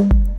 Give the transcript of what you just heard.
you